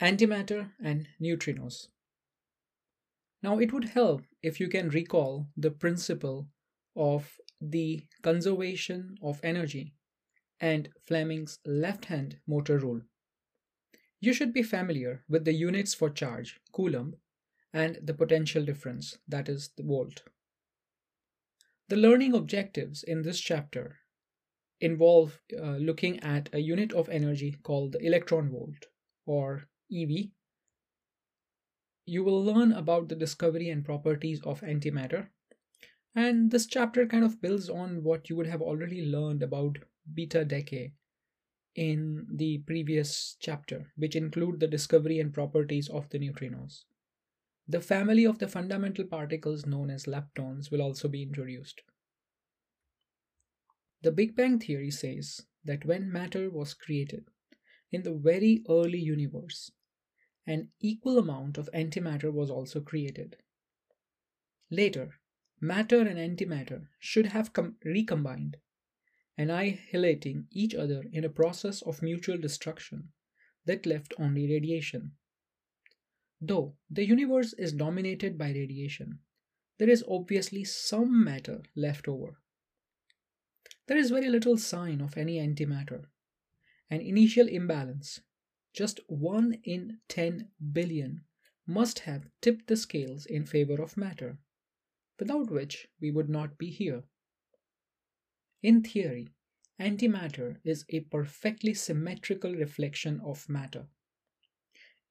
antimatter and neutrinos. Now, it would help if you can recall the principle of the conservation of energy and Fleming's left hand motor rule. You should be familiar with the units for charge, coulomb, and the potential difference, that is, the volt. The learning objectives in this chapter involve uh, looking at a unit of energy called the electron volt or EV. You will learn about the discovery and properties of antimatter. And this chapter kind of builds on what you would have already learned about beta decay in the previous chapter, which include the discovery and properties of the neutrinos. The family of the fundamental particles known as leptons will also be introduced. The Big Bang Theory says that when matter was created in the very early universe, an equal amount of antimatter was also created. Later, matter and antimatter should have com- recombined, annihilating each other in a process of mutual destruction that left only radiation. Though the universe is dominated by radiation, there is obviously some matter left over. There is very little sign of any antimatter. An initial imbalance, just 1 in 10 billion, must have tipped the scales in favor of matter, without which we would not be here. In theory, antimatter is a perfectly symmetrical reflection of matter.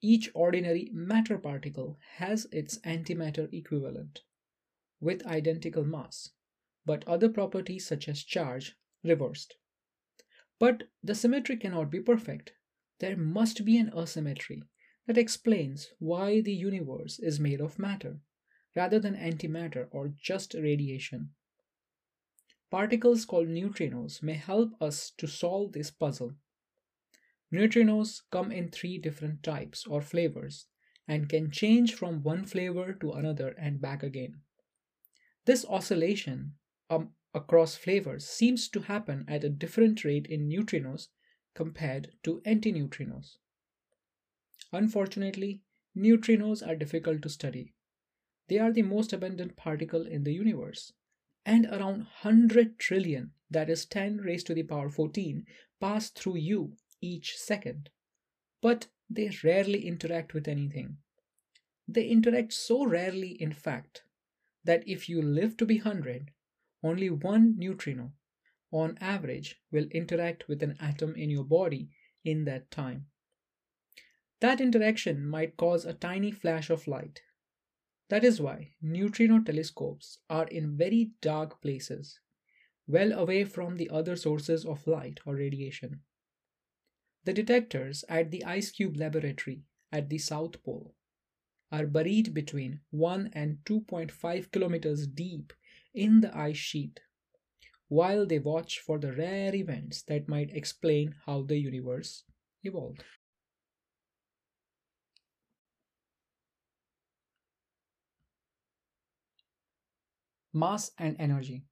Each ordinary matter particle has its antimatter equivalent with identical mass, but other properties such as charge reversed. But the symmetry cannot be perfect. There must be an asymmetry that explains why the universe is made of matter rather than antimatter or just radiation. Particles called neutrinos may help us to solve this puzzle. Neutrinos come in three different types or flavors and can change from one flavor to another and back again. This oscillation um, across flavors seems to happen at a different rate in neutrinos compared to antineutrinos. Unfortunately, neutrinos are difficult to study. They are the most abundant particle in the universe, and around 100 trillion, that is 10 raised to the power 14, pass through you each second. But they rarely interact with anything. They interact so rarely, in fact, that if you live to be 100, only one neutrino, on average, will interact with an atom in your body in that time. That interaction might cause a tiny flash of light. That is why neutrino telescopes are in very dark places, well away from the other sources of light or radiation. The detectors at the IceCube laboratory at the South Pole are buried between 1 and 2.5 kilometers deep in the ice sheet, while they watch for the rare events that might explain how the universe evolved. Mass and energy.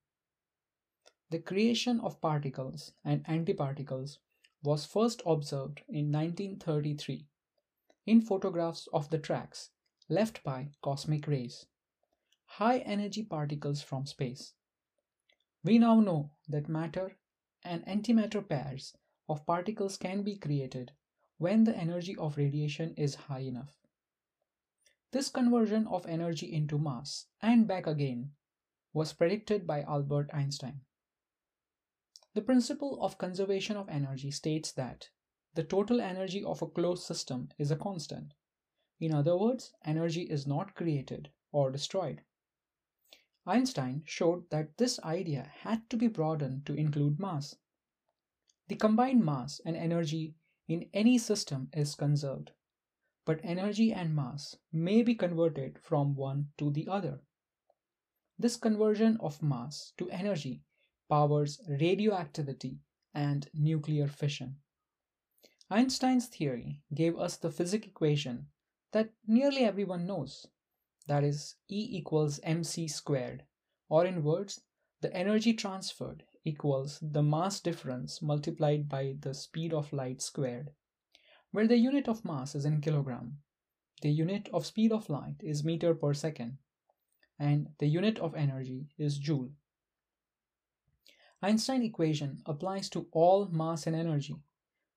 The creation of particles and antiparticles was first observed in 1933 in photographs of the tracks left by cosmic rays, high energy particles from space. We now know that matter and antimatter pairs of particles can be created when the energy of radiation is high enough. This conversion of energy into mass and back again was predicted by Albert Einstein. The principle of conservation of energy states that the total energy of a closed system is a constant. In other words, energy is not created or destroyed. Einstein showed that this idea had to be broadened to include mass. The combined mass and energy in any system is conserved, but energy and mass may be converted from one to the other. This conversion of mass to energy powers radioactivity and nuclear fission. Einstein's theory gave us the physics equation that nearly everyone knows that is, E equals mc squared, or in words, the energy transferred equals the mass difference multiplied by the speed of light squared, where the unit of mass is in kilogram, the unit of speed of light is meter per second, and the unit of energy is joule. Einstein equation applies to all mass and energy,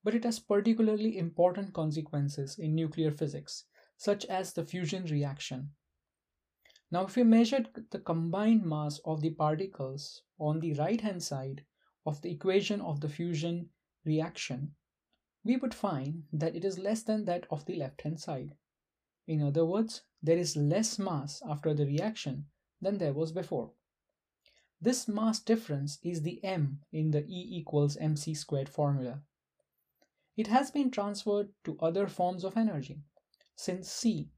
but it has particularly important consequences in nuclear physics, such as the fusion reaction. Now, if we measured the combined mass of the particles on the right hand side of the equation of the fusion reaction, we would find that it is less than that of the left hand side. In other words, there is less mass after the reaction than there was before. This mass difference is the m in the E equals mc squared formula. It has been transferred to other forms of energy. Since c,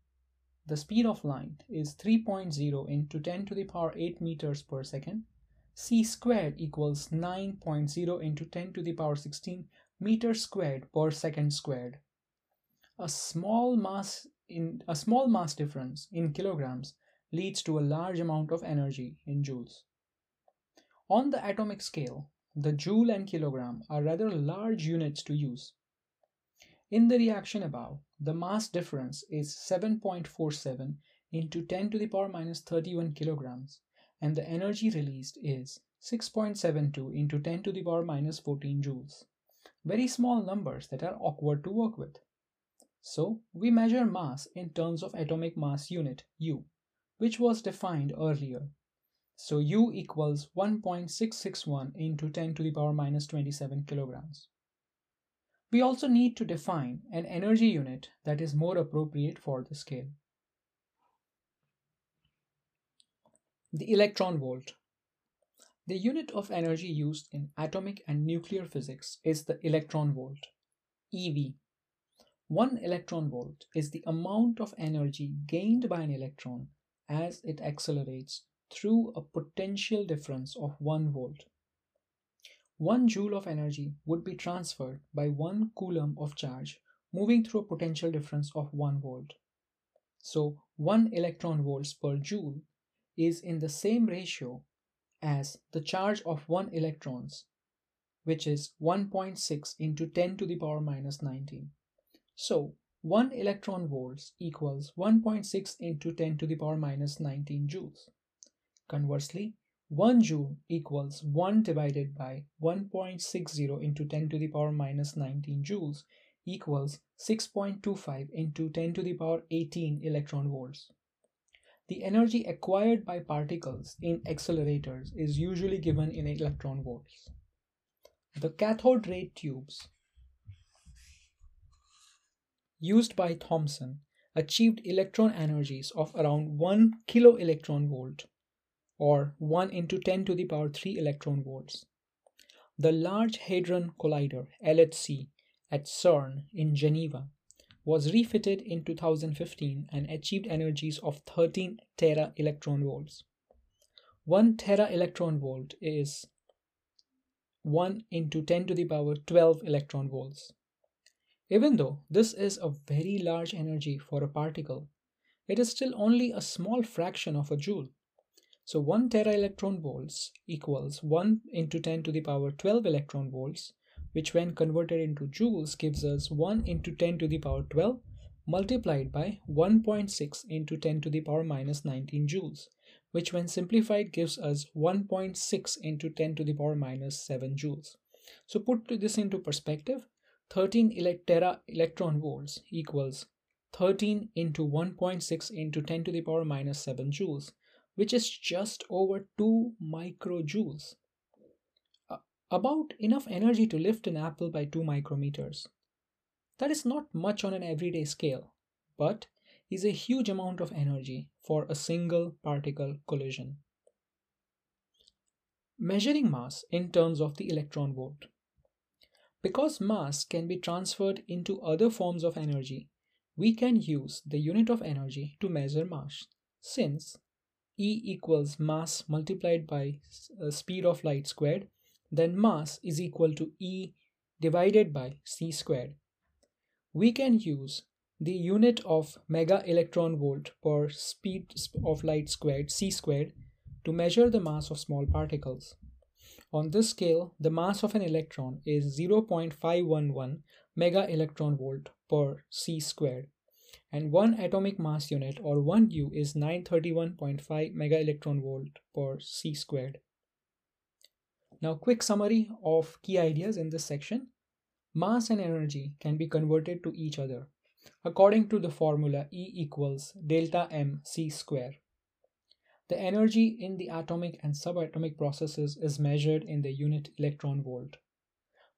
the speed of light, is 3.0 into 10 to the power 8 meters per second, c squared equals 9.0 into 10 to the power 16 meters squared per second squared. A small mass in a small mass difference in kilograms leads to a large amount of energy in joules. On the atomic scale, the joule and kilogram are rather large units to use. In the reaction above, the mass difference is 7.47 into 10 to the power minus 31 kilograms, and the energy released is 6.72 into 10 to the power minus 14 joules. Very small numbers that are awkward to work with. So we measure mass in terms of atomic mass unit, U, which was defined earlier. So U equals 1.661 into 10 to the power minus 27 kilograms. We also need to define an energy unit that is more appropriate for the scale. The electron volt. The unit of energy used in atomic and nuclear physics is the electron volt, EV. One electron volt is the amount of energy gained by an electron as it accelerates through a potential difference of 1 volt. 1 joule of energy would be transferred by 1 coulomb of charge moving through a potential difference of 1 volt. So 1 electron volts per joule is in the same ratio as the charge of 1 electrons, which is 1.6 into 10 to the power minus 19. So 1 electron volts equals 1.6 into 10 to the power minus 19 joules. Conversely, 1 joule equals 1 divided by 1.60 into 10 to the power minus 19 joules equals 6.25 into 10 to the power 18 electron volts. The energy acquired by particles in accelerators is usually given in electron volts. The cathode ray tubes used by Thomson achieved electron energies of around 1 kilo electron volt or 1 into 10 to the power 3 electron volts. The Large Hadron Collider LHC at CERN in Geneva was refitted in 2015 and achieved energies of 13 tera electron volts. 1 tera electron volt is 1 into 10 to the power 12 electron volts. Even though this is a very large energy for a particle, it is still only a small fraction of a joule. So 1 tera electron volts equals 1 into 10 to the power 12 electron volts, which when converted into joules gives us 1 into 10 to the power 12 multiplied by 1.6 into 10 to the power minus 19 joules, which when simplified gives us 1.6 into 10 to the power minus 7 joules. So put this into perspective, 13 tera electron volts equals 13 into 1.6 into 10 to the power minus 7 joules, which is just over 2 microjoules. About enough energy to lift an apple by 2 micrometers. That is not much on an everyday scale, but is a huge amount of energy for a single particle collision. Measuring mass in terms of the electron volt. Because mass can be transferred into other forms of energy, we can use the unit of energy to measure mass, since E equals mass multiplied by uh, speed of light squared, then mass is equal to E divided by c squared. We can use the unit of mega electron volt per speed of light squared, c squared, to measure the mass of small particles. On this scale, the mass of an electron is 0.511 mega electron volt per c squared and 1 atomic mass unit or 1 U is 931.5 mega electron volt per c squared. Now quick summary of key ideas in this section. Mass and energy can be converted to each other according to the formula E equals delta m c square. The energy in the atomic and subatomic processes is measured in the unit electron volt.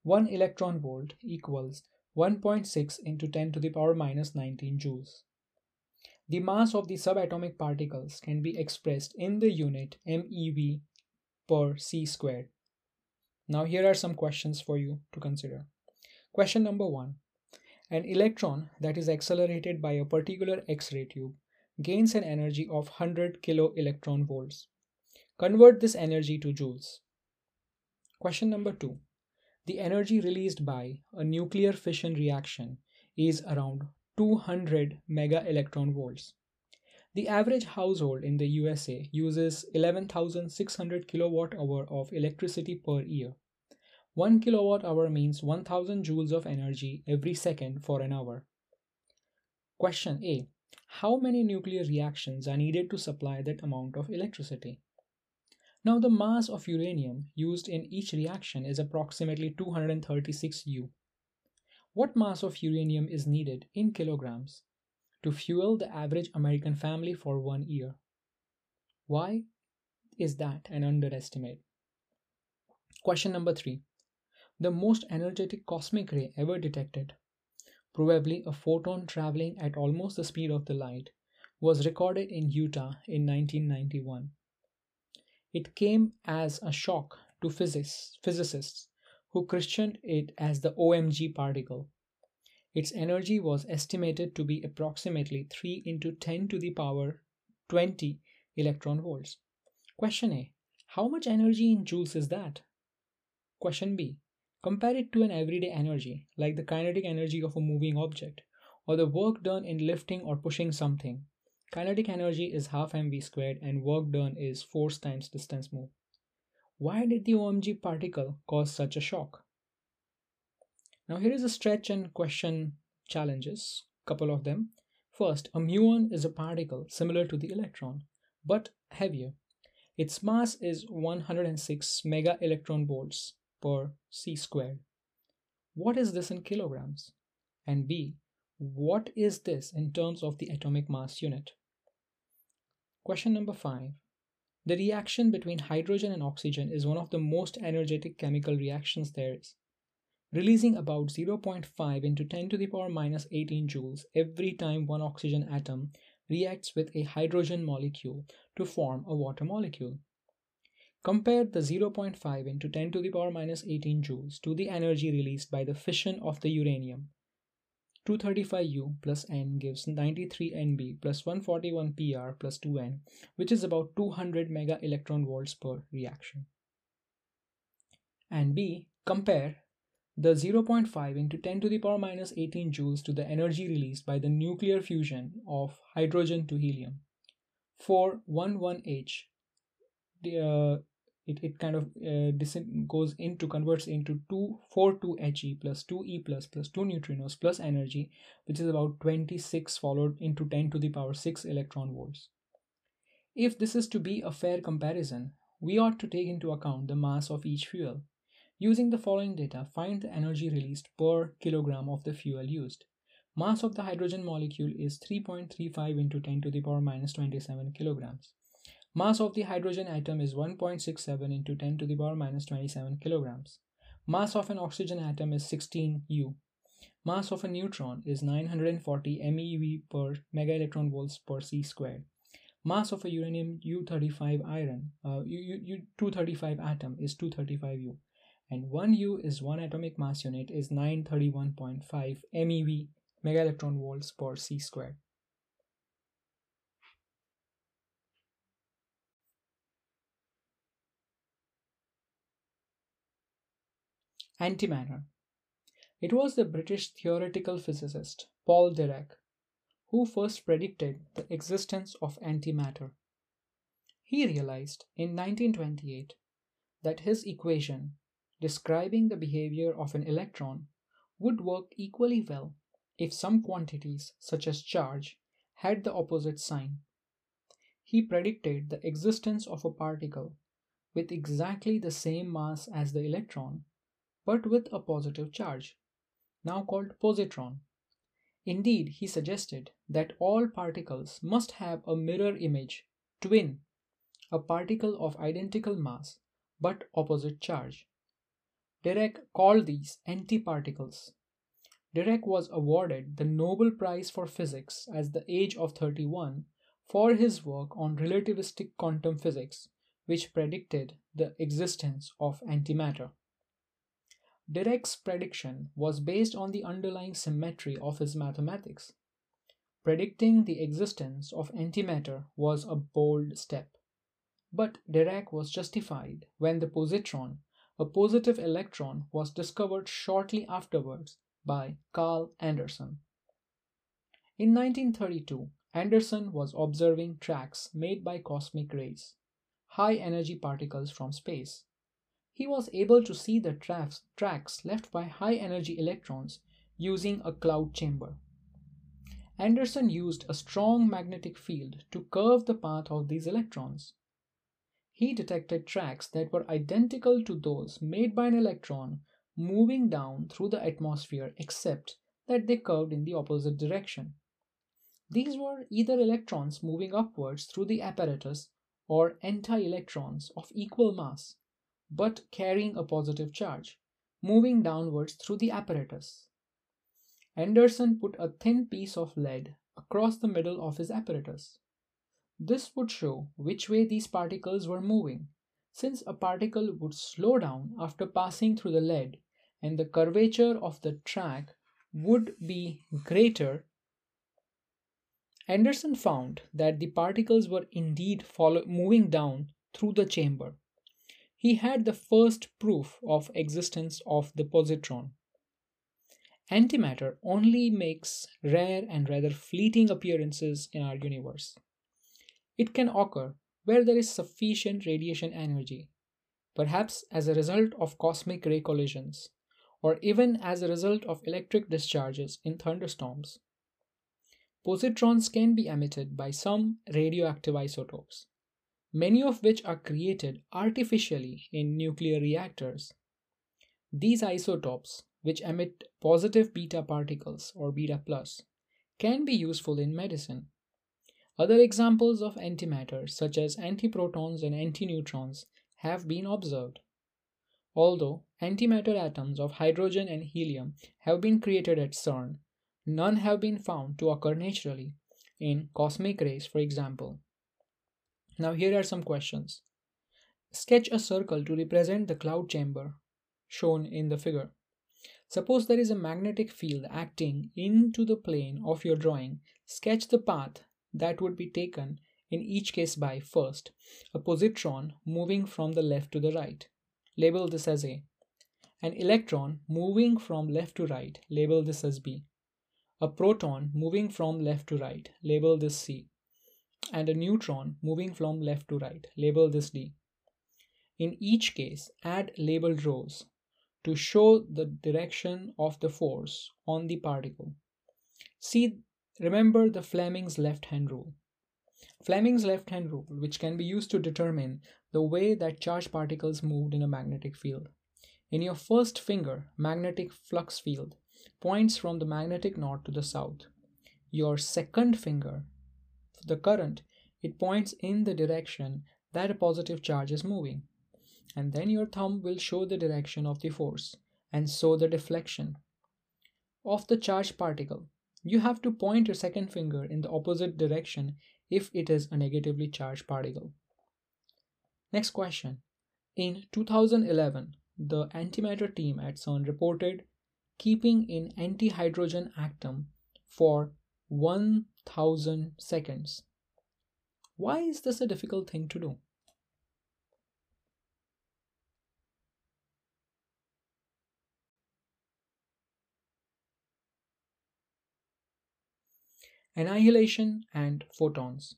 1 electron volt equals 1.6 into 10 to the power minus 19 joules. The mass of the subatomic particles can be expressed in the unit MeV per c squared. Now here are some questions for you to consider. Question number 1. An electron that is accelerated by a particular X-ray tube gains an energy of 100 kilo electron volts. Convert this energy to joules. Question number 2 the energy released by a nuclear fission reaction is around 200 mega electron volts. The average household in the USA uses 11,600 kilowatt hour of electricity per year. 1 kilowatt hour means 1000 joules of energy every second for an hour. Question A. How many nuclear reactions are needed to supply that amount of electricity? Now the mass of uranium used in each reaction is approximately 236 U. What mass of uranium is needed in kilograms to fuel the average American family for one year? Why is that an underestimate? Question number three. The most energetic cosmic ray ever detected, probably a photon traveling at almost the speed of the light, was recorded in Utah in 1991. It came as a shock to physicists, physicists who christened it as the OMG particle. Its energy was estimated to be approximately 3 into 10 to the power 20 electron volts. Question A How much energy in joules is that? Question B Compare it to an everyday energy, like the kinetic energy of a moving object, or the work done in lifting or pushing something. Kinetic energy is half mv squared and work done is force times distance moved. Why did the OMG particle cause such a shock? Now here is a stretch and question challenges, couple of them. First, a muon is a particle similar to the electron, but heavier. Its mass is 106 mega electron volts per c squared. What is this in kilograms? And B, what is this in terms of the atomic mass unit? Question number five. The reaction between hydrogen and oxygen is one of the most energetic chemical reactions there is, releasing about 0.5 into 10 to the power minus 18 joules every time one oxygen atom reacts with a hydrogen molecule to form a water molecule. Compare the 0.5 into 10 to the power minus 18 joules to the energy released by the fission of the uranium 235U plus N gives 93Nb plus 141Pr plus 2N, which is about 200 mega electron volts per reaction. And B, compare the 0.5 into 10 to the power minus 18 joules to the energy released by the nuclear fusion of hydrogen to helium. For 11H, the, uh, it, it kind of uh, goes into converts into 2 4 2 he plus 2 e plus plus 2 neutrinos plus energy which is about 26 followed into 10 to the power 6 electron volts. If this is to be a fair comparison we ought to take into account the mass of each fuel. Using the following data find the energy released per kilogram of the fuel used. Mass of the hydrogen molecule is 3.35 into 10 to the power minus 27 kilograms Mass of the hydrogen atom is 1.67 into 10 to the power minus 27 kilograms. Mass of an oxygen atom is 16 U. Mass of a neutron is 940 MeV per mega electron volts per c squared. Mass of a uranium U35 iron, uh, U, U, 235 atom is 235 U. And 1 U is 1 atomic mass unit is 931.5 MeV mega electron volts per c squared. Antimatter. It was the British theoretical physicist Paul Dirac who first predicted the existence of antimatter. He realized in 1928 that his equation describing the behavior of an electron would work equally well if some quantities, such as charge, had the opposite sign. He predicted the existence of a particle with exactly the same mass as the electron, but with a positive charge, now called positron. Indeed, he suggested that all particles must have a mirror image, twin, a particle of identical mass but opposite charge. Dirac called these antiparticles. Dirac was awarded the Nobel Prize for Physics at the age of 31 for his work on relativistic quantum physics, which predicted the existence of antimatter. Dirac's prediction was based on the underlying symmetry of his mathematics. Predicting the existence of antimatter was a bold step. But Dirac was justified when the positron, a positive electron, was discovered shortly afterwards by Carl Anderson. In 1932, Anderson was observing tracks made by cosmic rays, high energy particles from space. He was able to see the tracks, tracks left by high energy electrons using a cloud chamber. Anderson used a strong magnetic field to curve the path of these electrons. He detected tracks that were identical to those made by an electron moving down through the atmosphere except that they curved in the opposite direction. These were either electrons moving upwards through the apparatus or anti-electrons of equal mass but carrying a positive charge, moving downwards through the apparatus. Anderson put a thin piece of lead across the middle of his apparatus. This would show which way these particles were moving, since a particle would slow down after passing through the lead and the curvature of the track would be greater. Anderson found that the particles were indeed follow- moving down through the chamber he had the first proof of existence of the positron. Antimatter only makes rare and rather fleeting appearances in our universe. It can occur where there is sufficient radiation energy, perhaps as a result of cosmic ray collisions, or even as a result of electric discharges in thunderstorms. Positrons can be emitted by some radioactive isotopes many of which are created artificially in nuclear reactors. These isotopes, which emit positive beta particles or beta plus, can be useful in medicine. Other examples of antimatter, such as antiprotons and antineutrons, have been observed. Although antimatter atoms of hydrogen and helium have been created at CERN, none have been found to occur naturally, in cosmic rays, for example. Now here are some questions. Sketch a circle to represent the cloud chamber shown in the figure. Suppose there is a magnetic field acting into the plane of your drawing. Sketch the path that would be taken in each case by first a positron moving from the left to the right. Label this as A. An electron moving from left to right. Label this as B. A proton moving from left to right. Label this C and a neutron moving from left to right. Label this D. In each case, add labeled rows to show the direction of the force on the particle. See, remember the Fleming's left-hand rule. Fleming's left-hand rule, which can be used to determine the way that charged particles moved in a magnetic field. In your first finger, magnetic flux field points from the magnetic north to the south. Your second finger the current, it points in the direction that a positive charge is moving. And then your thumb will show the direction of the force and so the deflection of the charged particle. You have to point your second finger in the opposite direction if it is a negatively charged particle. Next question. In 2011, the antimatter team at CERN reported keeping in antihydrogen atom for 1000 seconds. Why is this a difficult thing to do? Annihilation and photons.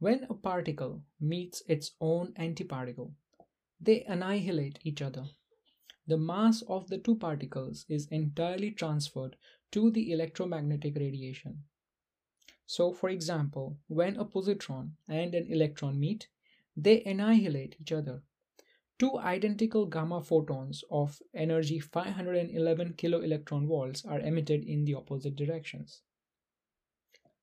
When a particle meets its own antiparticle, they annihilate each other. the mass of the two particles is entirely transferred to the electromagnetic radiation. So, for example, when a positron and an electron meet, they annihilate each other. Two identical gamma photons of energy 511 kilo electron volts are emitted in the opposite directions.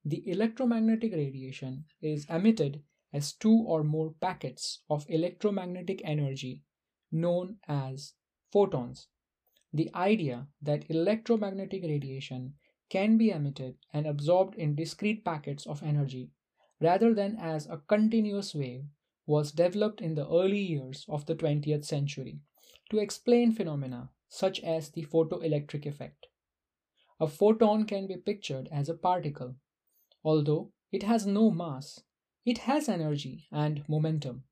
The electromagnetic radiation is emitted as two or more packets of electromagnetic energy known as photons. The idea that electromagnetic radiation can be emitted and absorbed in discrete packets of energy rather than as a continuous wave was developed in the early years of the 20th century to explain phenomena such as the photoelectric effect. A photon can be pictured as a particle. Although it has no mass, it has energy and momentum.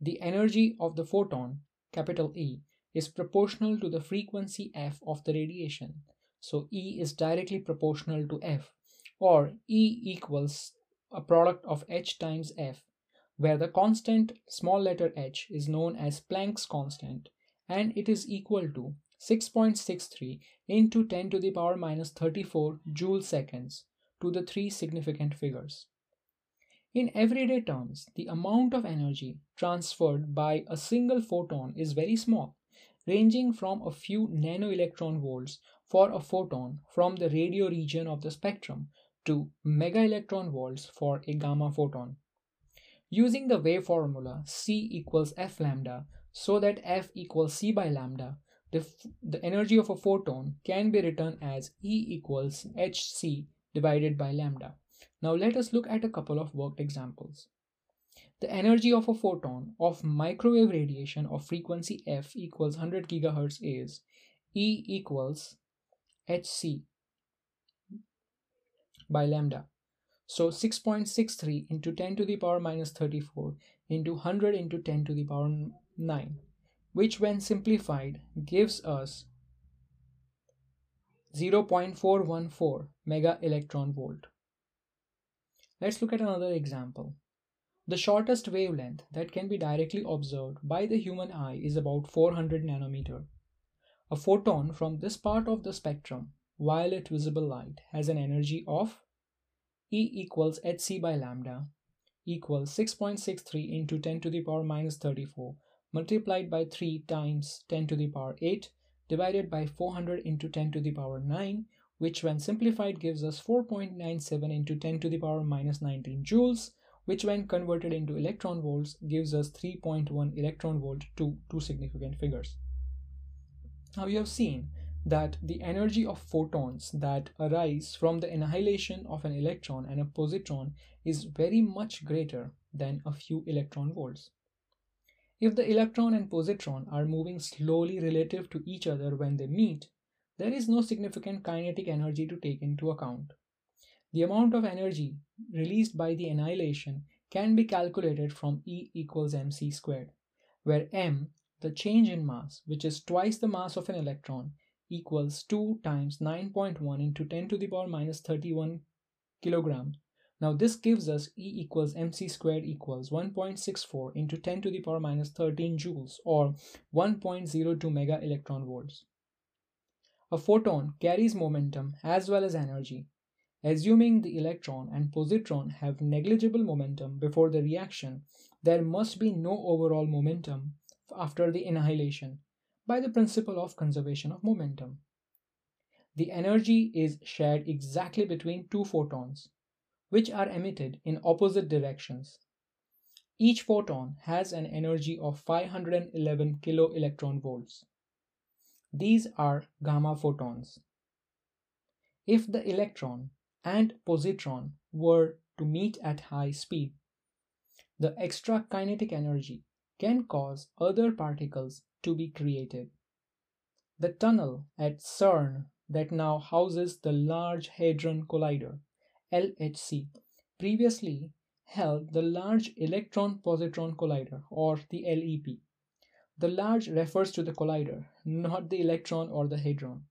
The energy of the photon, capital E, is proportional to the frequency f of the radiation so E is directly proportional to F, or E equals a product of h times F, where the constant small letter h is known as Planck's constant and it is equal to 6.63 into 10 to the power minus 34 joule seconds to the three significant figures. In everyday terms, the amount of energy transferred by a single photon is very small, ranging from a few nanoelectron volts for a photon from the radio region of the spectrum to mega electron volts for a gamma photon. Using the wave formula C equals F lambda so that F equals C by lambda, the, the energy of a photon can be written as E equals hc divided by lambda. Now let us look at a couple of worked examples. The energy of a photon of microwave radiation of frequency f equals 100 gigahertz is E equals hc by lambda. So 6.63 into 10 to the power minus 34 into 100 into 10 to the power 9, which when simplified gives us 0.414 mega electron volt. Let's look at another example. The shortest wavelength that can be directly observed by the human eye is about 400 nanometer. A photon from this part of the spectrum, violet visible light, has an energy of E equals hc by lambda equals 6.63 into 10 to the power minus 34 multiplied by 3 times 10 to the power 8 divided by 400 into 10 to the power 9 which when simplified gives us 4.97 into 10 to the power minus 19 joules which when converted into electron volts gives us 3.1 electron volt to two significant figures. Now you have seen that the energy of photons that arise from the annihilation of an electron and a positron is very much greater than a few electron volts. If the electron and positron are moving slowly relative to each other when they meet, there is no significant kinetic energy to take into account. The amount of energy released by the annihilation can be calculated from E equals mc squared, where m the change in mass, which is twice the mass of an electron, equals 2 times 9.1 into 10 to the power minus 31 kilogram. Now this gives us E equals mc squared equals 1.64 into 10 to the power minus 13 joules or 1.02 mega electron volts. A photon carries momentum as well as energy. Assuming the electron and positron have negligible momentum before the reaction, there must be no overall momentum after the annihilation by the principle of conservation of momentum. The energy is shared exactly between two photons, which are emitted in opposite directions. Each photon has an energy of 511 kilo electron volts. These are gamma photons. If the electron and positron were to meet at high speed, the extra kinetic energy can cause other particles to be created. The tunnel at CERN that now houses the Large Hadron Collider, LHC, previously held the Large Electron Positron Collider, or the LEP. The large refers to the collider, not the electron or the hadron.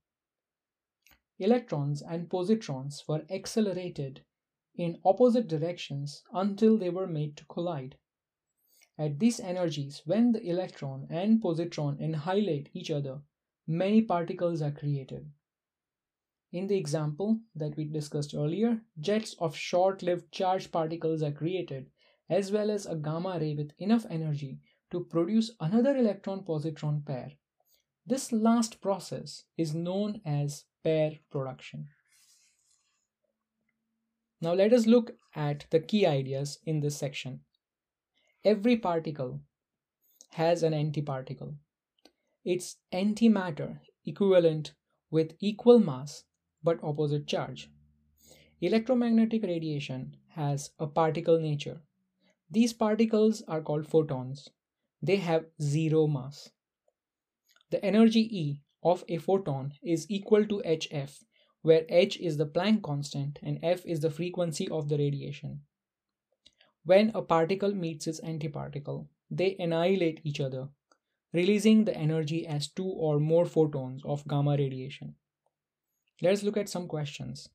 Electrons and positrons were accelerated in opposite directions until they were made to collide. At these energies, when the electron and positron annihilate each other, many particles are created. In the example that we discussed earlier, jets of short lived charged particles are created, as well as a gamma ray with enough energy to produce another electron positron pair. This last process is known as pair production. Now let us look at the key ideas in this section. Every particle has an antiparticle. Its antimatter equivalent with equal mass but opposite charge. Electromagnetic radiation has a particle nature. These particles are called photons. They have zero mass. The energy E of a photon is equal to hf, where h is the Planck constant and f is the frequency of the radiation. When a particle meets its antiparticle, they annihilate each other, releasing the energy as two or more photons of gamma radiation. Let's look at some questions.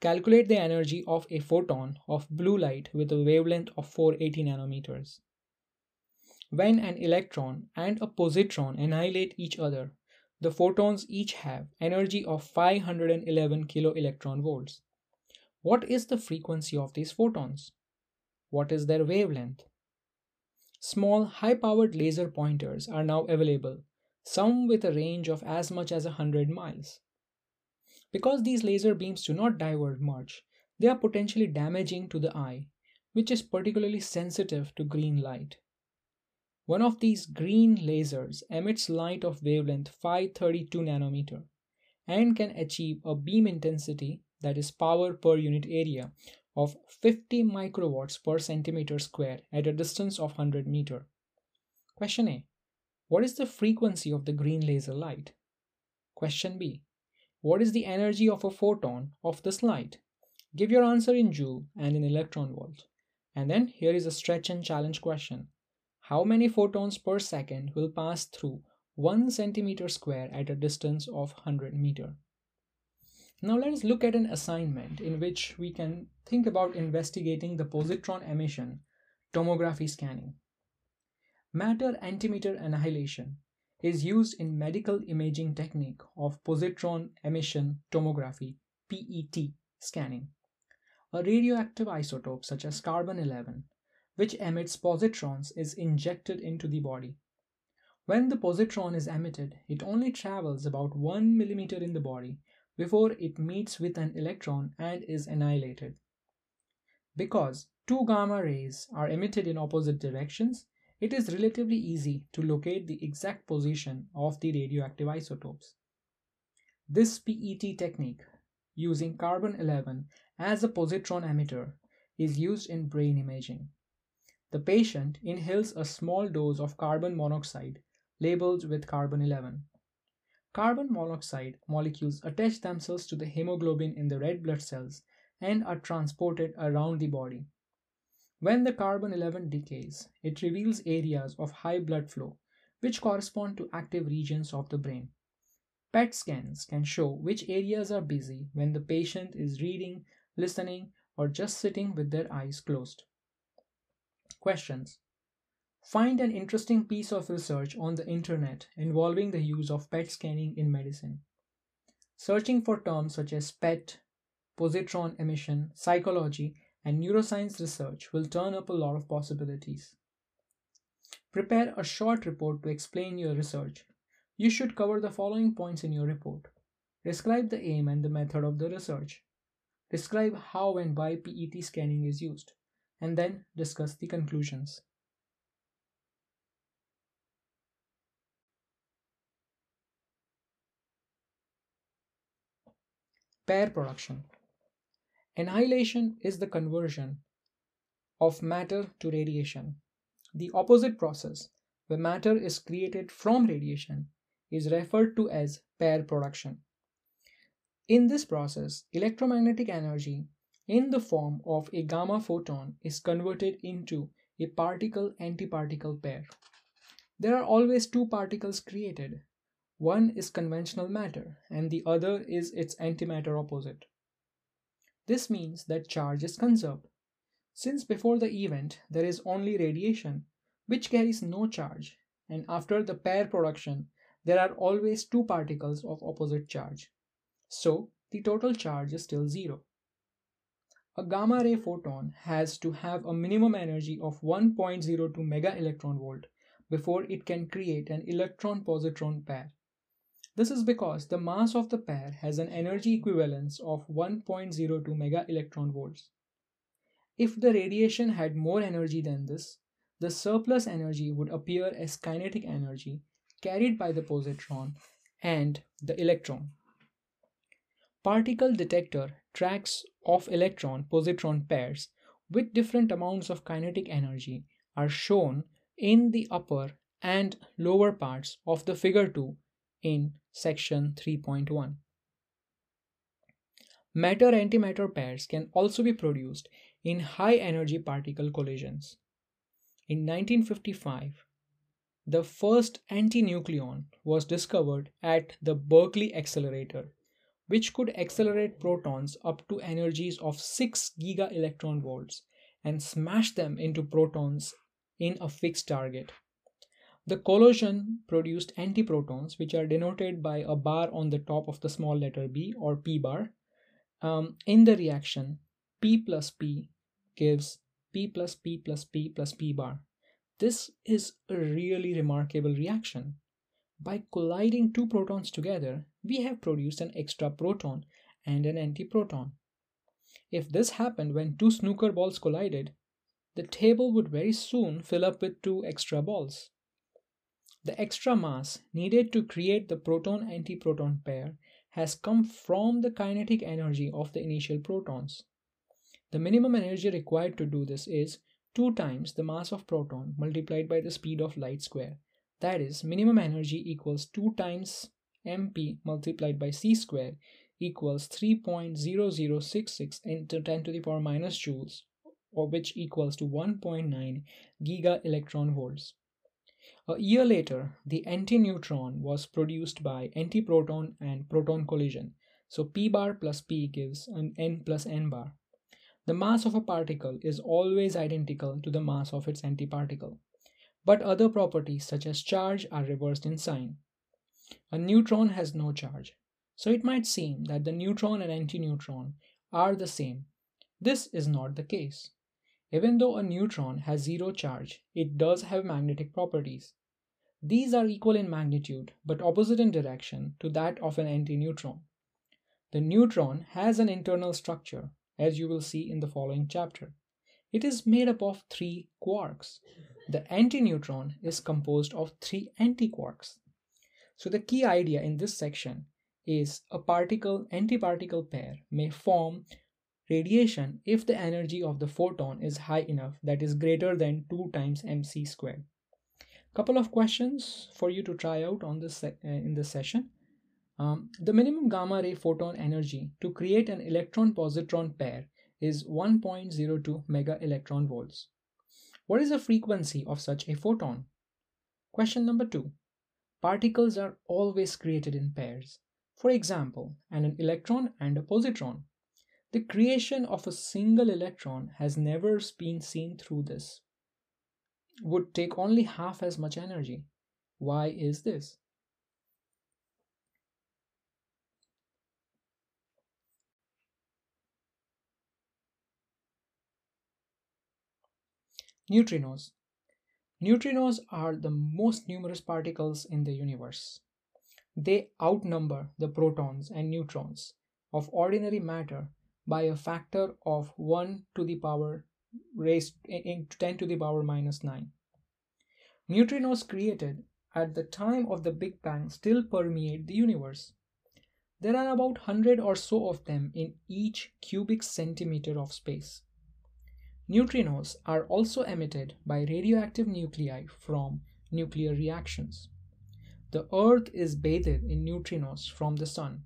Calculate the energy of a photon of blue light with a wavelength of 480 nanometers. When an electron and a positron annihilate each other, the photons each have energy of 511 kilo electron volts. What is the frequency of these photons? What is their wavelength? Small high powered laser pointers are now available, some with a range of as much as 100 miles. Because these laser beams do not diverge much, they are potentially damaging to the eye, which is particularly sensitive to green light. One of these green lasers emits light of wavelength 532 nanometer and can achieve a beam intensity that is power per unit area of 50 microwatts per centimeter square at a distance of 100 meter. Question A. What is the frequency of the green laser light? Question B. What is the energy of a photon of this light? Give your answer in joule and in electron volt. And then here is a stretch and challenge question. How many photons per second will pass through 1 centimeter square at a distance of 100 meter? Now let us look at an assignment in which we can think about investigating the positron emission tomography scanning. Matter antimatter annihilation is used in medical imaging technique of positron emission tomography PET scanning. A radioactive isotope such as carbon 11 which emits positrons is injected into the body. When the positron is emitted, it only travels about 1 millimeter in the body before it meets with an electron and is annihilated. Because two gamma rays are emitted in opposite directions, it is relatively easy to locate the exact position of the radioactive isotopes. This PET technique, using carbon 11 as a positron emitter, is used in brain imaging. The patient inhales a small dose of carbon monoxide labeled with carbon 11. Carbon monoxide molecules attach themselves to the hemoglobin in the red blood cells and are transported around the body. When the carbon 11 decays, it reveals areas of high blood flow, which correspond to active regions of the brain. PET scans can show which areas are busy when the patient is reading, listening, or just sitting with their eyes closed. Questions Find an interesting piece of research on the internet involving the use of PET scanning in medicine. Searching for terms such as PET, positron emission, psychology, and neuroscience research will turn up a lot of possibilities. Prepare a short report to explain your research. You should cover the following points in your report. Describe the aim and the method of the research. Describe how and why PET scanning is used, and then discuss the conclusions. Pair production. Annihilation is the conversion of matter to radiation. The opposite process, where matter is created from radiation, is referred to as pair production. In this process, electromagnetic energy in the form of a gamma photon is converted into a particle antiparticle pair. There are always two particles created. One is conventional matter, and the other is its antimatter opposite. This means that charge is conserved. Since before the event there is only radiation, which carries no charge, and after the pair production, there are always two particles of opposite charge. So the total charge is still zero. A gamma ray photon has to have a minimum energy of 1.02 mega electron volt before it can create an electron positron pair. This is because the mass of the pair has an energy equivalence of 1.02 mega electron volts. If the radiation had more energy than this, the surplus energy would appear as kinetic energy carried by the positron and the electron. Particle detector tracks of electron positron pairs with different amounts of kinetic energy are shown in the upper and lower parts of the figure 2 in section 3.1. Matter antimatter pairs can also be produced in high energy particle collisions. In 1955, the first antinucleon was discovered at the Berkeley Accelerator, which could accelerate protons up to energies of 6 giga electron volts and smash them into protons in a fixed target. The collision produced antiprotons, which are denoted by a bar on the top of the small letter b or p bar. Um, in the reaction, p plus p gives p plus p plus p plus p bar. This is a really remarkable reaction. By colliding two protons together, we have produced an extra proton and an antiproton. If this happened when two snooker balls collided, the table would very soon fill up with two extra balls. The extra mass needed to create the proton antiproton pair has come from the kinetic energy of the initial protons. The minimum energy required to do this is 2 times the mass of proton multiplied by the speed of light square. That is, minimum energy equals 2 times mp multiplied by c square equals 3.0066 into 10 to the power minus joules, or which equals to 1.9 giga electron volts. A year later, the antineutron was produced by antiproton and proton collision. So p bar plus p gives an n plus n bar. The mass of a particle is always identical to the mass of its antiparticle. But other properties such as charge are reversed in sign. A neutron has no charge, so it might seem that the neutron and antineutron are the same. This is not the case. Even though a neutron has zero charge, it does have magnetic properties. These are equal in magnitude but opposite in direction to that of an antineutron. The neutron has an internal structure, as you will see in the following chapter. It is made up of three quarks. The antineutron is composed of three antiquarks. So the key idea in this section is a particle antiparticle pair may form radiation if the energy of the photon is high enough that is greater than 2 times mc squared. Couple of questions for you to try out on this uh, in this session. Um, the minimum gamma ray photon energy to create an electron positron pair is 1.02 mega electron volts. What is the frequency of such a photon? Question number two. Particles are always created in pairs. For example, an electron and a positron. The creation of a single electron has never been seen through this. Would take only half as much energy. Why is this? Neutrinos. Neutrinos are the most numerous particles in the universe. They outnumber the protons and neutrons of ordinary matter by a factor of 1 to the power raised in 10 to the power minus 9. Neutrinos created at the time of the Big Bang still permeate the universe. There are about 100 or so of them in each cubic centimeter of space. Neutrinos are also emitted by radioactive nuclei from nuclear reactions. The Earth is bathed in neutrinos from the Sun.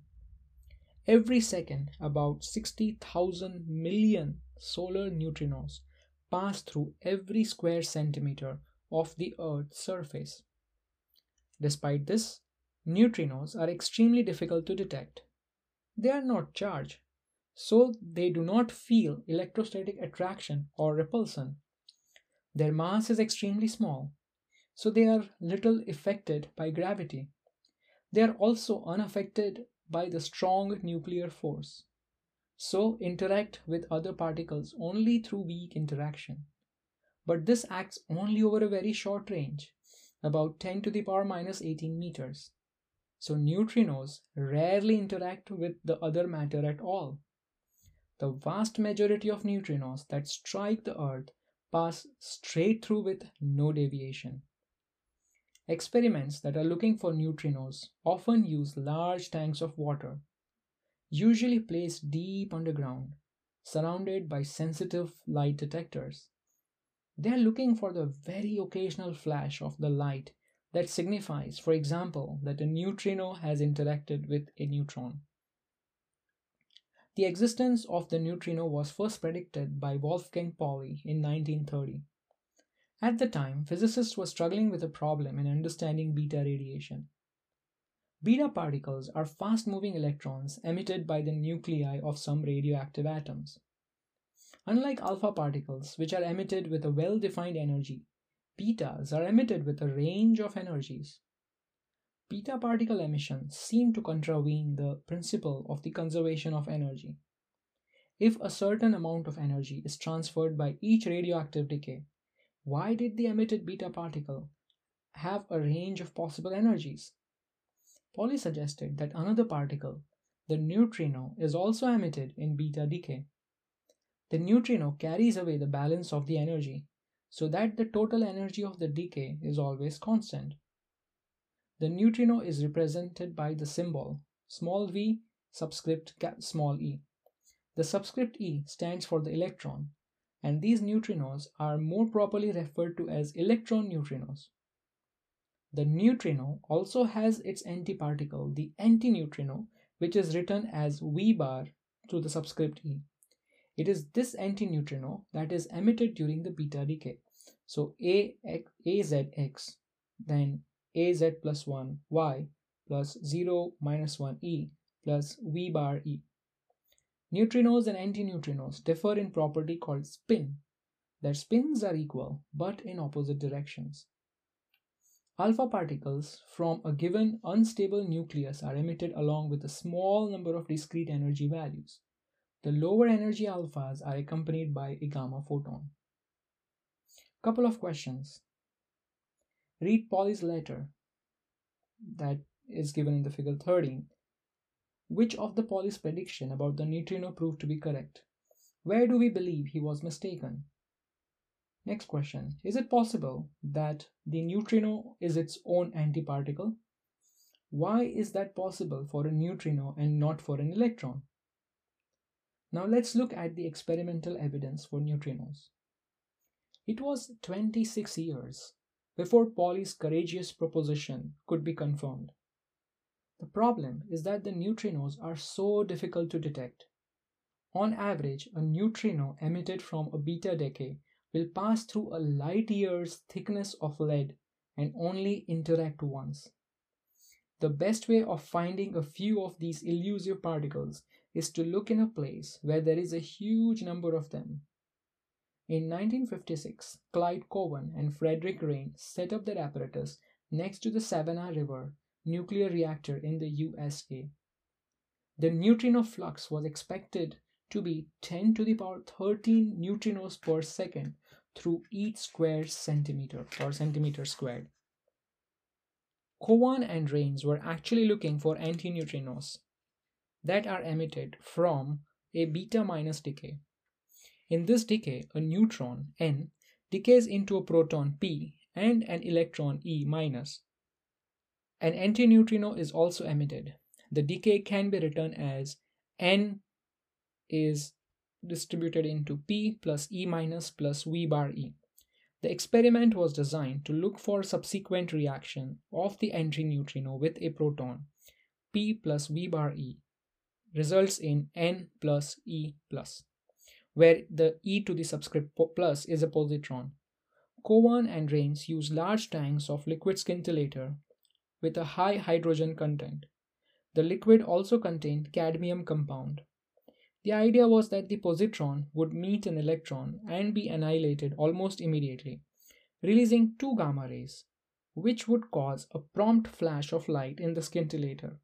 Every second, about 60,000 million solar neutrinos pass through every square centimeter of the Earth's surface. Despite this, neutrinos are extremely difficult to detect. They are not charged, so they do not feel electrostatic attraction or repulsion. Their mass is extremely small, so they are little affected by gravity. They are also unaffected by the strong nuclear force, so interact with other particles only through weak interaction. But this acts only over a very short range, about 10 to the power minus 18 meters. So neutrinos rarely interact with the other matter at all. The vast majority of neutrinos that strike the Earth pass straight through with no deviation. Experiments that are looking for neutrinos often use large tanks of water, usually placed deep underground, surrounded by sensitive light detectors. They are looking for the very occasional flash of the light that signifies, for example, that a neutrino has interacted with a neutron. The existence of the neutrino was first predicted by Wolfgang Pauli in 1930. At the time, physicists were struggling with a problem in understanding beta radiation. Beta particles are fast moving electrons emitted by the nuclei of some radioactive atoms. Unlike alpha particles, which are emitted with a well defined energy, betas are emitted with a range of energies. Beta particle emission seem to contravene the principle of the conservation of energy. If a certain amount of energy is transferred by each radioactive decay, why did the emitted beta particle have a range of possible energies? Pauli suggested that another particle, the neutrino, is also emitted in beta decay. The neutrino carries away the balance of the energy so that the total energy of the decay is always constant. The neutrino is represented by the symbol small v subscript small e. The subscript e stands for the electron, and these neutrinos are more properly referred to as electron neutrinos. The neutrino also has its antiparticle, the antineutrino, which is written as V bar to the subscript e. It is this antineutrino that is emitted during the beta decay. So AZX, then az plus 1 y plus 0 minus 1 e plus v bar e. Neutrinos and antineutrinos differ in property called spin. Their spins are equal but in opposite directions. Alpha particles from a given unstable nucleus are emitted along with a small number of discrete energy values. The lower energy alphas are accompanied by a gamma photon. Couple of questions. Read Pauli's letter that is given in the figure 13. Which of the Pauli's prediction about the neutrino proved to be correct? Where do we believe he was mistaken? Next question. Is it possible that the neutrino is its own antiparticle? Why is that possible for a neutrino and not for an electron? Now let's look at the experimental evidence for neutrinos. It was 26 years before Pauli's courageous proposition could be confirmed. The problem is that the neutrinos are so difficult to detect. On average, a neutrino emitted from a beta decay will pass through a light year's thickness of lead and only interact once. The best way of finding a few of these elusive particles is to look in a place where there is a huge number of them in 1956, Clyde Cowan and Frederick Rain set up their apparatus next to the Savannah River nuclear reactor in the USA. The neutrino flux was expected to be 10 to the power 13 neutrinos per second through each square centimeter or centimeter squared. Cowan and Reines were actually looking for antineutrinos that are emitted from a beta minus decay. In this decay, a neutron, N, decays into a proton, P, and an electron, E minus. An antineutrino is also emitted. The decay can be written as N is distributed into P plus E minus plus V bar E. The experiment was designed to look for subsequent reaction of the antineutrino with a proton, P plus V bar E, results in N plus E plus where the e to the subscript plus is a positron. Cowan and Reines use large tanks of liquid scintillator with a high hydrogen content. The liquid also contained cadmium compound. The idea was that the positron would meet an electron and be annihilated almost immediately, releasing two gamma rays, which would cause a prompt flash of light in the scintillator.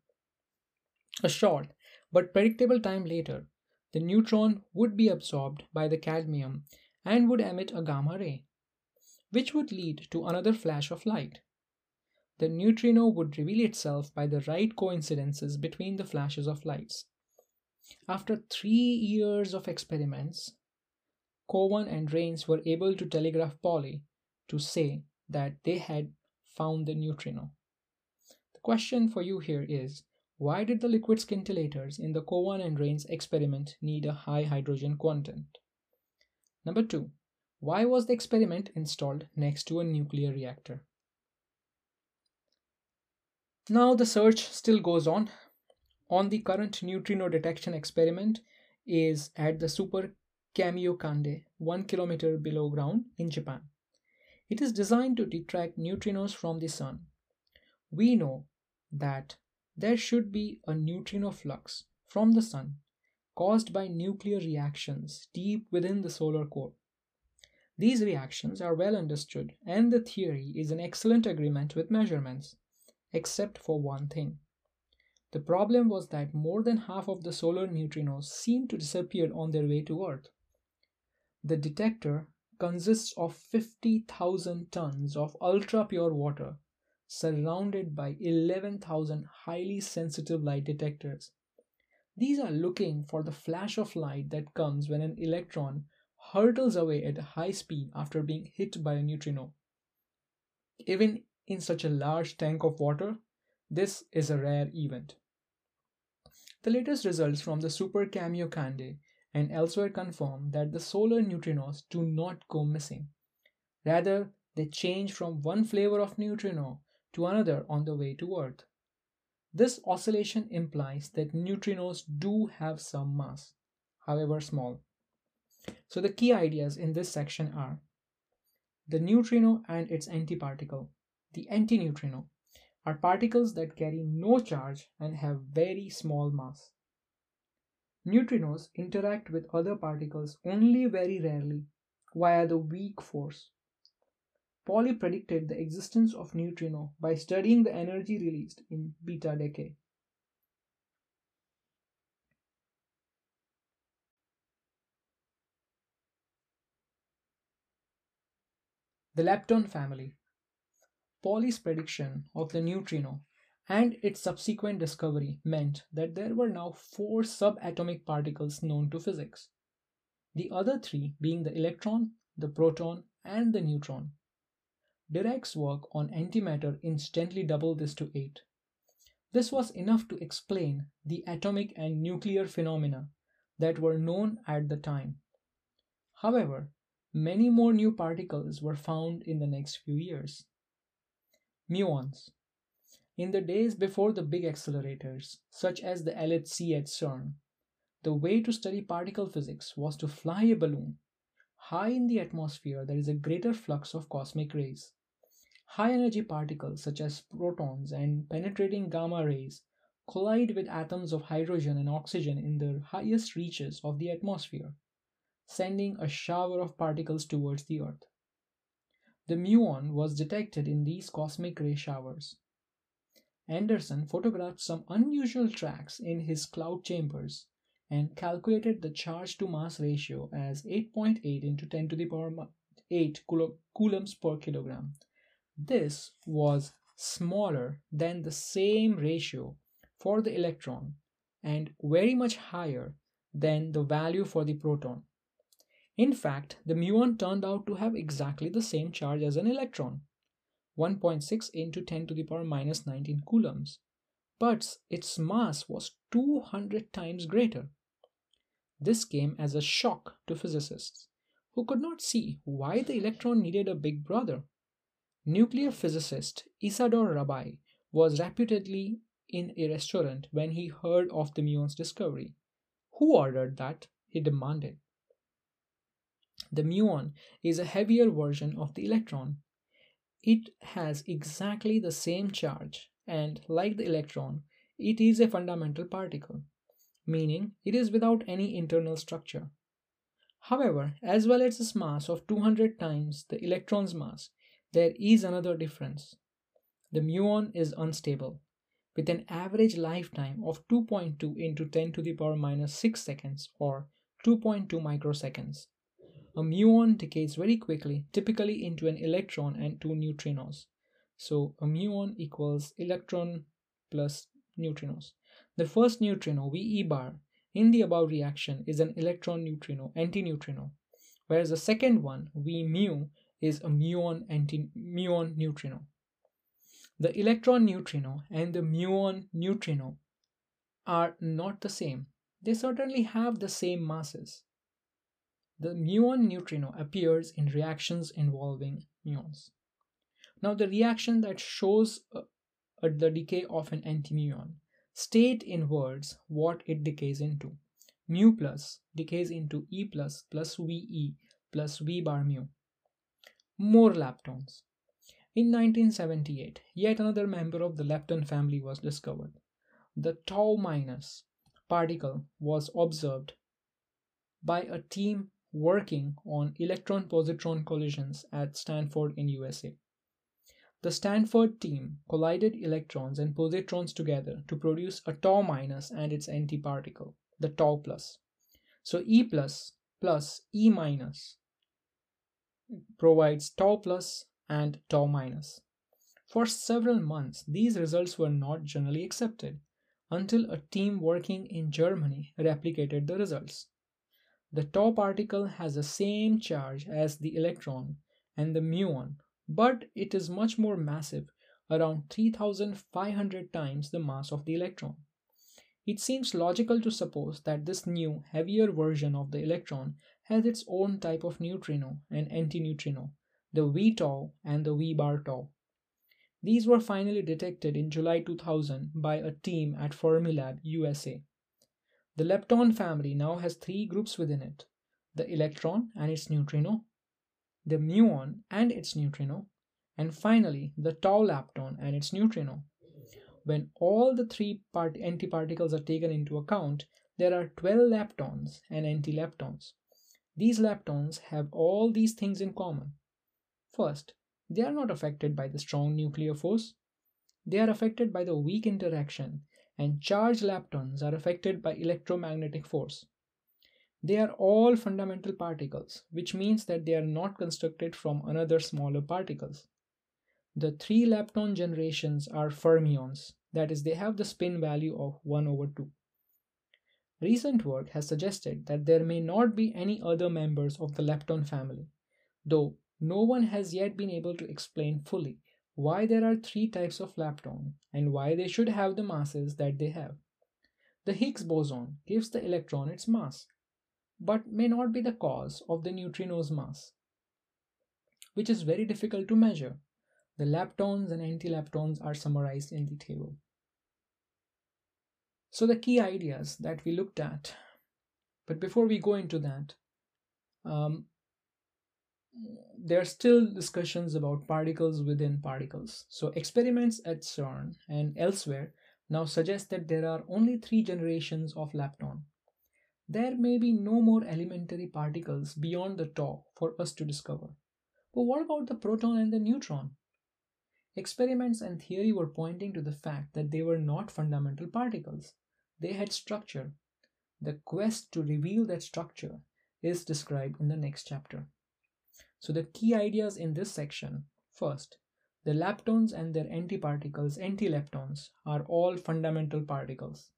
A short but predictable time later, the neutron would be absorbed by the cadmium and would emit a gamma ray, which would lead to another flash of light. The neutrino would reveal itself by the right coincidences between the flashes of lights. After three years of experiments, Cowan and Reines were able to telegraph Pauli to say that they had found the neutrino. The question for you here is why did the liquid scintillators in the Cowan and Reines experiment need a high hydrogen content? Number two, why was the experiment installed next to a nuclear reactor? Now the search still goes on. On the current neutrino detection experiment is at the Super Kamiokande, 1 kilometer below ground in Japan. It is designed to detract neutrinos from the sun. We know that there should be a neutrino flux from the sun caused by nuclear reactions deep within the solar core. These reactions are well understood, and the theory is in excellent agreement with measurements, except for one thing. The problem was that more than half of the solar neutrinos seemed to disappear on their way to Earth. The detector consists of 50,000 tons of ultra pure water surrounded by 11,000 highly sensitive light detectors. These are looking for the flash of light that comes when an electron hurtles away at high speed after being hit by a neutrino. Even in such a large tank of water, this is a rare event. The latest results from the Super Kamiokande and elsewhere confirm that the solar neutrinos do not go missing. Rather, they change from one flavor of neutrino to another on the way to Earth. This oscillation implies that neutrinos do have some mass, however small. So the key ideas in this section are the neutrino and its antiparticle. The antineutrino are particles that carry no charge and have very small mass. Neutrinos interact with other particles only very rarely via the weak force. Pauli predicted the existence of neutrino by studying the energy released in beta decay. The lepton family. Pauli's prediction of the neutrino and its subsequent discovery meant that there were now four subatomic particles known to physics. The other three being the electron, the proton, and the neutron. Dirac's work on antimatter instantly doubled this to 8. This was enough to explain the atomic and nuclear phenomena that were known at the time. However, many more new particles were found in the next few years. Muons. In the days before the big accelerators, such as the LHC at CERN, the way to study particle physics was to fly a balloon. High in the atmosphere, there is a greater flux of cosmic rays. High energy particles such as protons and penetrating gamma rays collide with atoms of hydrogen and oxygen in the highest reaches of the atmosphere, sending a shower of particles towards the Earth. The muon was detected in these cosmic ray showers. Anderson photographed some unusual tracks in his cloud chambers and calculated the charge to mass ratio as 8.8 into 10 to the power 8 coulombs per kilogram this was smaller than the same ratio for the electron and very much higher than the value for the proton. In fact, the muon turned out to have exactly the same charge as an electron, 1.6 into 10 to the power minus 19 coulombs, but its mass was 200 times greater. This came as a shock to physicists, who could not see why the electron needed a big brother. Nuclear physicist Isidor Rabi was reputedly in a restaurant when he heard of the muon's discovery. Who ordered that? he demanded. The muon is a heavier version of the electron. It has exactly the same charge, and like the electron, it is a fundamental particle, meaning it is without any internal structure. However, as well as its mass of 200 times the electron's mass, there is another difference. The muon is unstable, with an average lifetime of 2.2 into 10 to the power minus 6 seconds or 2.2 microseconds. A muon decays very quickly, typically into an electron and two neutrinos. So a muon equals electron plus neutrinos. The first neutrino, VE bar, in the above reaction is an electron neutrino, antineutrino, whereas the second one, V mu, is a muon anti muon neutrino. The electron neutrino and the muon neutrino are not the same. They certainly have the same masses. The muon neutrino appears in reactions involving muons. Now, the reaction that shows uh, uh, the decay of an antimuon state in words what it decays into. Mu plus decays into E plus plus VE plus V bar mu. More leptons. In 1978, yet another member of the lepton family was discovered. The tau minus particle was observed by a team working on electron positron collisions at Stanford in USA. The Stanford team collided electrons and positrons together to produce a tau minus and its antiparticle, the tau plus. So E plus plus E minus provides tau plus and tau minus. For several months, these results were not generally accepted until a team working in Germany replicated the results. The tau particle has the same charge as the electron and the muon but it is much more massive, around 3500 times the mass of the electron. It seems logical to suppose that this new, heavier version of the electron has its own type of neutrino and antineutrino, the V tau and the V bar tau. These were finally detected in July 2000 by a team at Fermilab, USA. The lepton family now has three groups within it the electron and its neutrino, the muon and its neutrino, and finally the tau lepton and its neutrino. When all the three part- antiparticles are taken into account, there are 12 leptons and antileptons. These leptons have all these things in common. First, they are not affected by the strong nuclear force. They are affected by the weak interaction, and charged leptons are affected by electromagnetic force. They are all fundamental particles, which means that they are not constructed from another smaller particles. The three lepton generations are fermions, that is, they have the spin value of 1 over 2. Recent work has suggested that there may not be any other members of the lepton family, though no one has yet been able to explain fully why there are three types of lepton and why they should have the masses that they have. The Higgs boson gives the electron its mass, but may not be the cause of the neutrino's mass, which is very difficult to measure. The leptons and antileptons are summarized in the table. So, the key ideas that we looked at, but before we go into that, um, there are still discussions about particles within particles. So, experiments at CERN and elsewhere now suggest that there are only three generations of lepton there may be no more elementary particles beyond the tau for us to discover. But what about the proton and the neutron? Experiments and theory were pointing to the fact that they were not fundamental particles. They had structure. The quest to reveal that structure is described in the next chapter. So, the key ideas in this section first, the leptons and their antiparticles, antileptons, are all fundamental particles.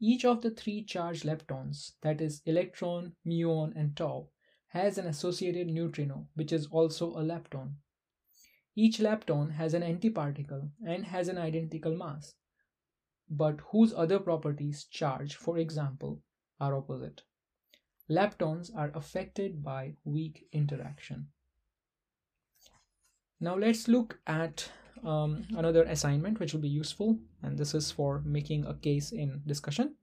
Each of the three charged leptons, that is, electron, muon, and tau, has an associated neutrino, which is also a lepton. Each lepton has an antiparticle and has an identical mass, but whose other properties, charge, for example, are opposite. Leptons are affected by weak interaction. Now let's look at um, another assignment which will be useful and this is for making a case in discussion.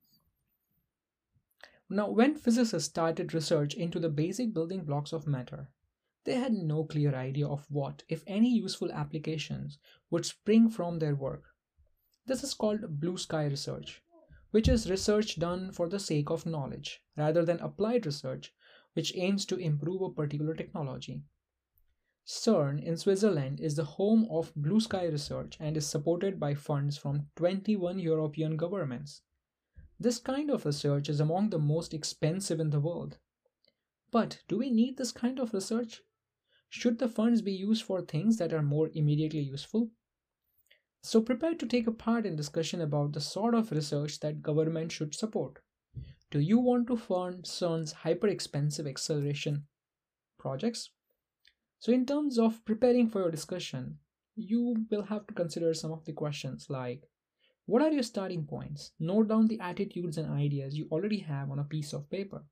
Now, when physicists started research into the basic building blocks of matter, they had no clear idea of what, if any, useful applications would spring from their work. This is called blue sky research, which is research done for the sake of knowledge rather than applied research, which aims to improve a particular technology. CERN in Switzerland is the home of blue sky research and is supported by funds from 21 European governments. This kind of research is among the most expensive in the world. But do we need this kind of research? Should the funds be used for things that are more immediately useful? So prepare to take a part in discussion about the sort of research that government should support. Do you want to fund CERN's hyper expensive acceleration projects? So, in terms of preparing for your discussion, you will have to consider some of the questions like What are your starting points? Note down the attitudes and ideas you already have on a piece of paper.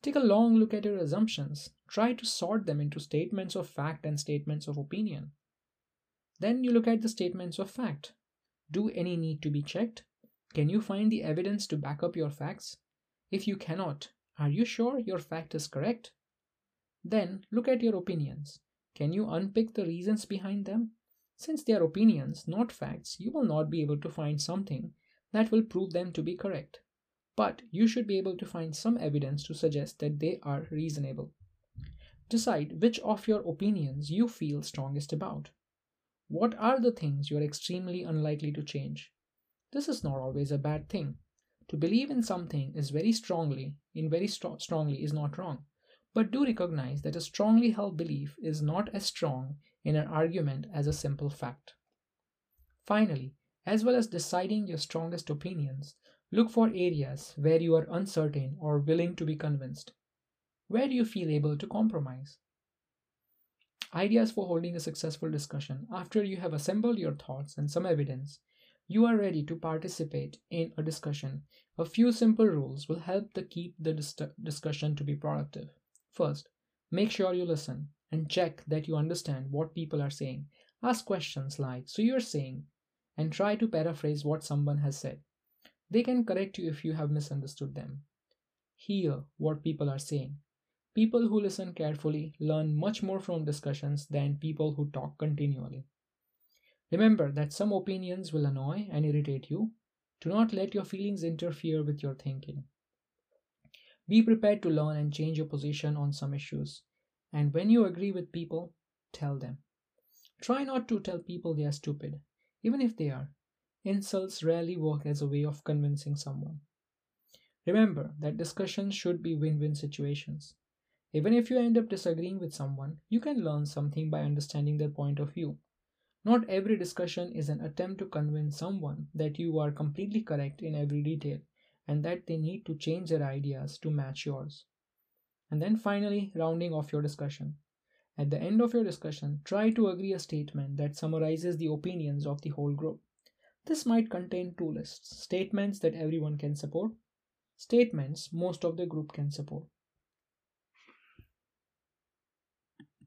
Take a long look at your assumptions. Try to sort them into statements of fact and statements of opinion. Then you look at the statements of fact. Do any need to be checked? Can you find the evidence to back up your facts? If you cannot, are you sure your fact is correct? Then look at your opinions. Can you unpick the reasons behind them? Since they are opinions, not facts, you will not be able to find something that will prove them to be correct. But you should be able to find some evidence to suggest that they are reasonable. Decide which of your opinions you feel strongest about. What are the things you are extremely unlikely to change? This is not always a bad thing. To believe in something is very strongly, in very st- strongly is not wrong. But do recognize that a strongly held belief is not as strong in an argument as a simple fact. Finally, as well as deciding your strongest opinions, look for areas where you are uncertain or willing to be convinced. Where do you feel able to compromise? Ideas for holding a successful discussion. After you have assembled your thoughts and some evidence, you are ready to participate in a discussion. A few simple rules will help to keep the dis- discussion to be productive. First, make sure you listen and check that you understand what people are saying. Ask questions like, So you're saying, and try to paraphrase what someone has said. They can correct you if you have misunderstood them. Hear what people are saying. People who listen carefully learn much more from discussions than people who talk continually. Remember that some opinions will annoy and irritate you. Do not let your feelings interfere with your thinking. Be prepared to learn and change your position on some issues. And when you agree with people, tell them. Try not to tell people they are stupid, even if they are. Insults rarely work as a way of convincing someone. Remember that discussions should be win win situations. Even if you end up disagreeing with someone, you can learn something by understanding their point of view. Not every discussion is an attempt to convince someone that you are completely correct in every detail and that they need to change their ideas to match yours. And then finally, rounding off your discussion. At the end of your discussion, try to agree a statement that summarizes the opinions of the whole group. This might contain two lists statements that everyone can support, statements most of the group can support.